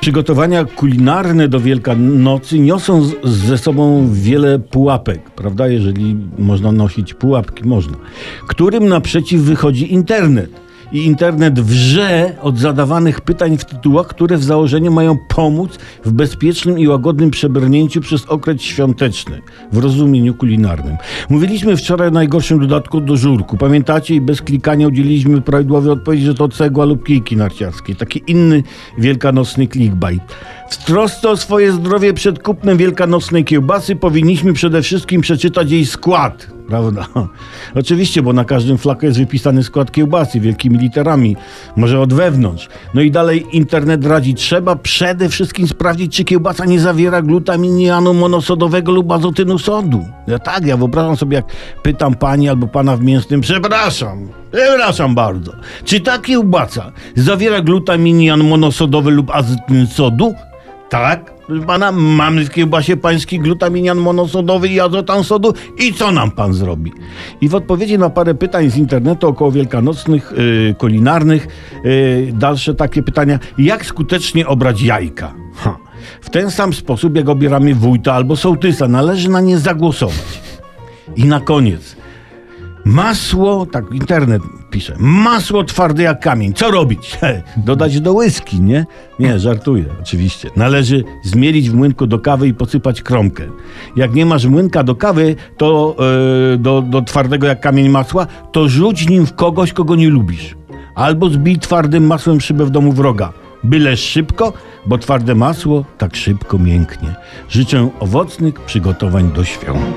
Przygotowania kulinarne do Wielkanocy niosą z- ze sobą wiele pułapek, prawda? Jeżeli można nosić pułapki, można. Którym naprzeciw wychodzi internet. I internet wrze od zadawanych pytań w tytułach, które w założeniu mają pomóc w bezpiecznym i łagodnym przebrnięciu przez okres świąteczny w rozumieniu kulinarnym. Mówiliśmy wczoraj o najgorszym dodatku do żurku. Pamiętacie? I bez klikania udzieliliśmy prawidłowej odpowiedzi, że to cegła lub kijki narciarskie. Taki inny wielkanocny clickbait. W trosce o swoje zdrowie przed kupnem wielkanocnej kiełbasy powinniśmy przede wszystkim przeczytać jej skład. Prawda? Oczywiście, bo na każdym flaku jest wypisany skład kiełbasy wielkimi literami, może od wewnątrz. No i dalej internet radzi, trzeba przede wszystkim sprawdzić, czy kiełbasa nie zawiera glutaminianu monosodowego lub azotynu sodu. Ja tak, ja wyobrażam sobie, jak pytam pani albo pana w mięsnym, przepraszam, przepraszam bardzo, czy ta kiełbasa zawiera glutaminian monosodowy lub azotyn sodu? Tak, proszę pana, mamy w kiełbasie pański glutaminian monosodowy i azotan sodu i co nam pan zrobi? I w odpowiedzi na parę pytań z internetu około wielkanocnych, yy, kulinarnych, yy, dalsze takie pytania, jak skutecznie obrać jajka? Ha. W ten sam sposób, jak obieramy wójta albo sołtysa, należy na nie zagłosować. I na koniec, Masło, tak internet pisze, masło twarde jak kamień. Co robić? Dodać do whisky, nie? Nie, żartuję, oczywiście. Należy zmielić w młynku do kawy i posypać kromkę. Jak nie masz młynka do kawy, to yy, do, do twardego jak kamień masła, to rzuć nim w kogoś, kogo nie lubisz. Albo zbij twardym masłem szybę w domu wroga. Byle szybko, bo twarde masło tak szybko mięknie. Życzę owocnych przygotowań do świąt.